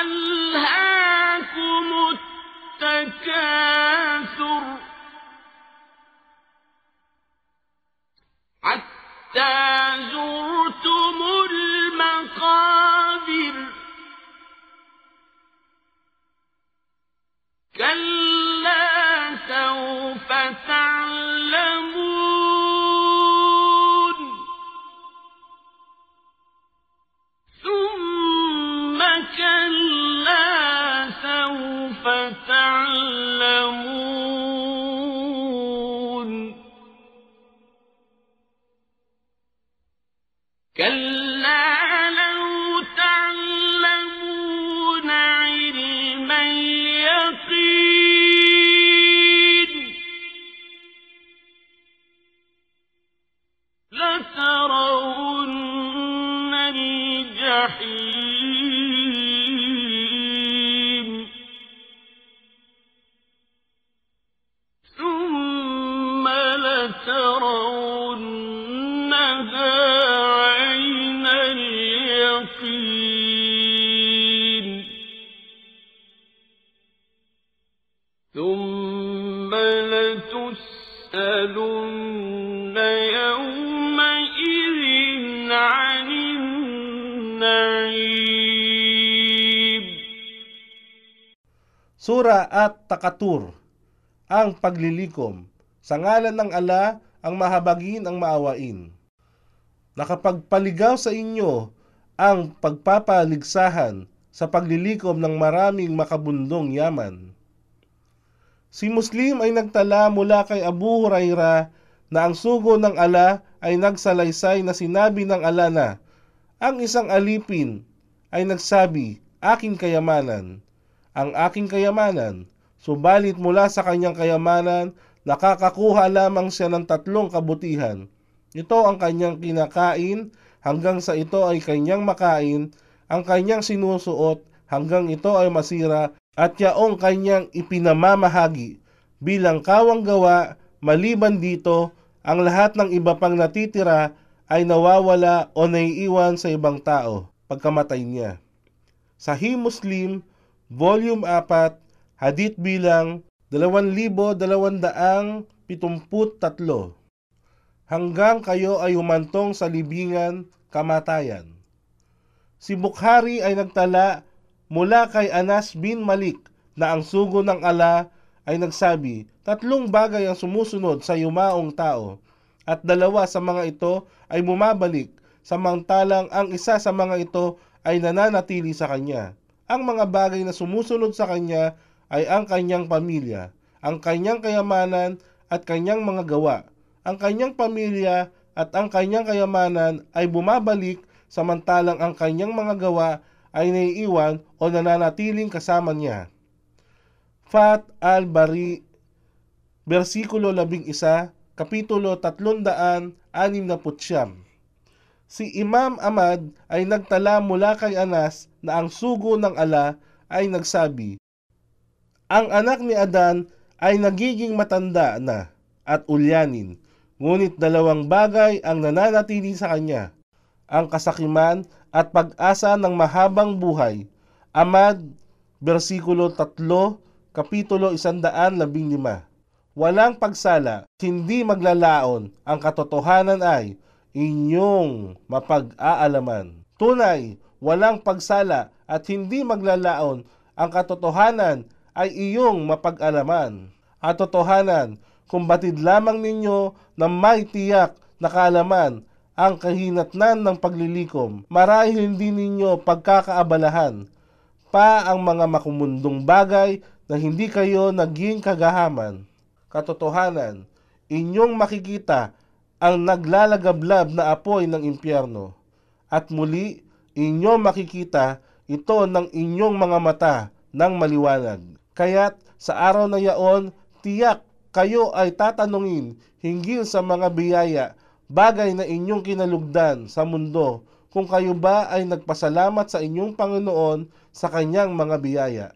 ألهاكم التكاثر حتى زرتم المقابر كلا سوف تعلمون لترونها عين اليقين ثم لتسألن يومئذ عن النعيم Sura at Takatur, ang paglilikom. Sa ngalan ng ala, ang mahabagin ang maawain. Nakapagpaligaw sa inyo ang pagpapaligsahan sa paglilikom ng maraming makabundong yaman. Si Muslim ay nagtala mula kay Abu Huraira na ang sugo ng ala ay nagsalaysay na sinabi ng ala na, ang isang alipin ay nagsabi, aking kayamanan ang aking kayamanan. Subalit mula sa kanyang kayamanan, nakakakuha lamang siya ng tatlong kabutihan. Ito ang kanyang kinakain, hanggang sa ito ay kanyang makain, ang kanyang sinusuot, hanggang ito ay masira, at yaong kanyang ipinamamahagi. Bilang kawang gawa, maliban dito, ang lahat ng iba pang natitira ay nawawala o naiiwan sa ibang tao pagkamatay niya. Sahih Muslim, Volume 4, Hadith bilang 2273 hanggang kayo ay humantong sa libingan kamatayan. Si Bukhari ay nagtala mula kay Anas bin Malik na ang sugo ng ala ay nagsabi, tatlong bagay ang sumusunod sa yumaong tao at dalawa sa mga ito ay bumabalik samantalang ang isa sa mga ito ay nananatili sa kanya. Ang mga bagay na sumusunod sa kanya ay ang kanyang pamilya, ang kanyang kayamanan at kanyang mga gawa. Ang kanyang pamilya at ang kanyang kayamanan ay bumabalik samantalang ang kanyang mga gawa ay naiiwan o nananatiling kasama niya. Fat al-Bari, versikulo 11, kapitulo 369. Si Imam Ahmad ay nagtala mula kay Anas na ang sugo ng ala ay nagsabi, Ang anak ni Adan ay nagiging matanda na at ulyanin, ngunit dalawang bagay ang nananatili sa kanya, ang kasakiman at pag-asa ng mahabang buhay. Amad, versikulo 3, kapitulo 115. Walang pagsala, hindi maglalaon, ang katotohanan ay inyong mapag-aalaman. Tunay, walang pagsala at hindi maglalaon, ang katotohanan ay iyong mapag-alaman. At totohanan, kung batid lamang ninyo na may tiyak na kaalaman ang kahinatnan ng paglilikom, marahil hindi ninyo pagkakaabalahan pa ang mga makumundong bagay na hindi kayo naging kagahaman. Katotohanan, inyong makikita ang naglalagablab na apoy ng impyerno. At muli, inyong makikita ito ng inyong mga mata ng maliwanag. Kaya't sa araw na yaon, tiyak kayo ay tatanungin hinggil sa mga biyaya, bagay na inyong kinalugdan sa mundo, kung kayo ba ay nagpasalamat sa inyong Panginoon sa kanyang mga biyaya.